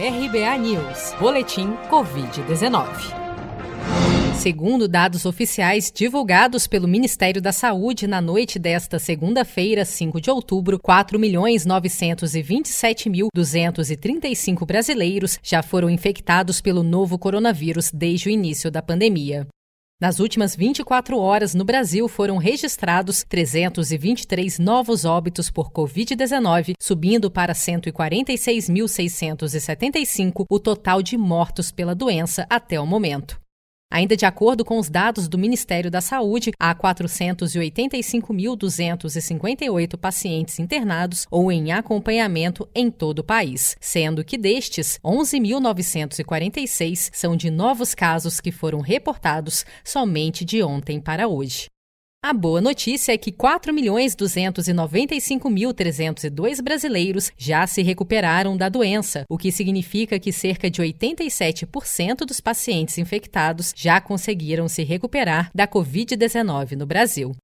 RBA News, Boletim Covid-19. Segundo dados oficiais divulgados pelo Ministério da Saúde na noite desta segunda-feira, 5 de outubro, 4.927.235 brasileiros já foram infectados pelo novo coronavírus desde o início da pandemia. Nas últimas 24 horas, no Brasil, foram registrados 323 novos óbitos por Covid-19, subindo para 146.675 o total de mortos pela doença até o momento. Ainda de acordo com os dados do Ministério da Saúde, há 485.258 pacientes internados ou em acompanhamento em todo o país, sendo que destes, 11.946 são de novos casos que foram reportados somente de ontem para hoje. A boa notícia é que 4.295.302 brasileiros já se recuperaram da doença, o que significa que cerca de 87% dos pacientes infectados já conseguiram se recuperar da Covid-19 no Brasil.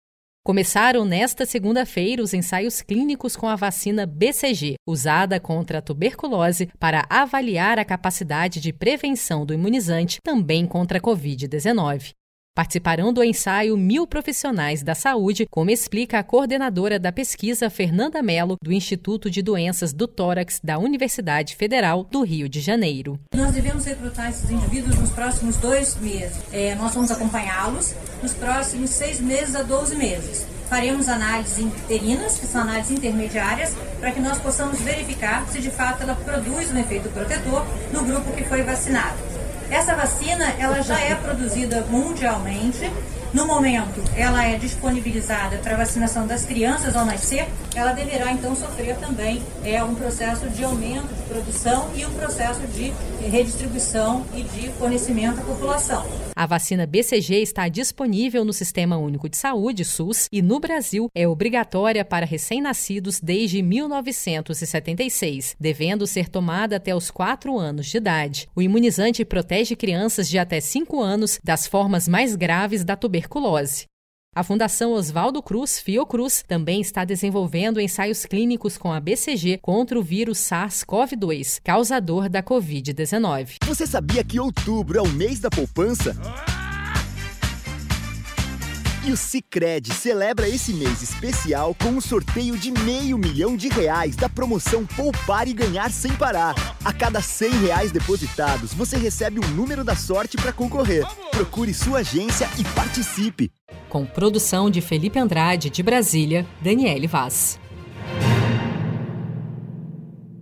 Começaram nesta segunda-feira os ensaios clínicos com a vacina BCG, usada contra a tuberculose, para avaliar a capacidade de prevenção do imunizante também contra a Covid-19. Participarão do ensaio mil profissionais da saúde, como explica a coordenadora da pesquisa, Fernanda Mello, do Instituto de Doenças do Tórax da Universidade Federal do Rio de Janeiro. Nós devemos recrutar esses indivíduos nos próximos dois meses. É, nós vamos acompanhá-los nos próximos seis meses a 12 meses. Faremos análises interinas, que são análises intermediárias, para que nós possamos verificar se de fato ela produz um efeito protetor no grupo que foi vacinado. Essa vacina ela já é produzida mundialmente. No momento, ela é disponibilizada para vacinação das crianças ao nascer. Ela deverá então sofrer também é um processo de aumento de produção e um processo de redistribuição e de fornecimento à população. A vacina BCG está disponível no Sistema Único de Saúde, SUS, e no Brasil é obrigatória para recém-nascidos desde 1976, devendo ser tomada até os 4 anos de idade. O imunizante protege crianças de até 5 anos das formas mais graves da tuberculose. A Fundação Oswaldo Cruz, Fiocruz, também está desenvolvendo ensaios clínicos com a BCG contra o vírus SARS-CoV-2, causador da Covid-19. Você sabia que outubro é o mês da poupança? E o Cicred celebra esse mês especial com um sorteio de meio milhão de reais da promoção Poupar e Ganhar Sem Parar. A cada 100 reais depositados, você recebe um número da sorte para concorrer. Procure sua agência e participe. Com produção de Felipe Andrade, de Brasília, Daniele Vaz.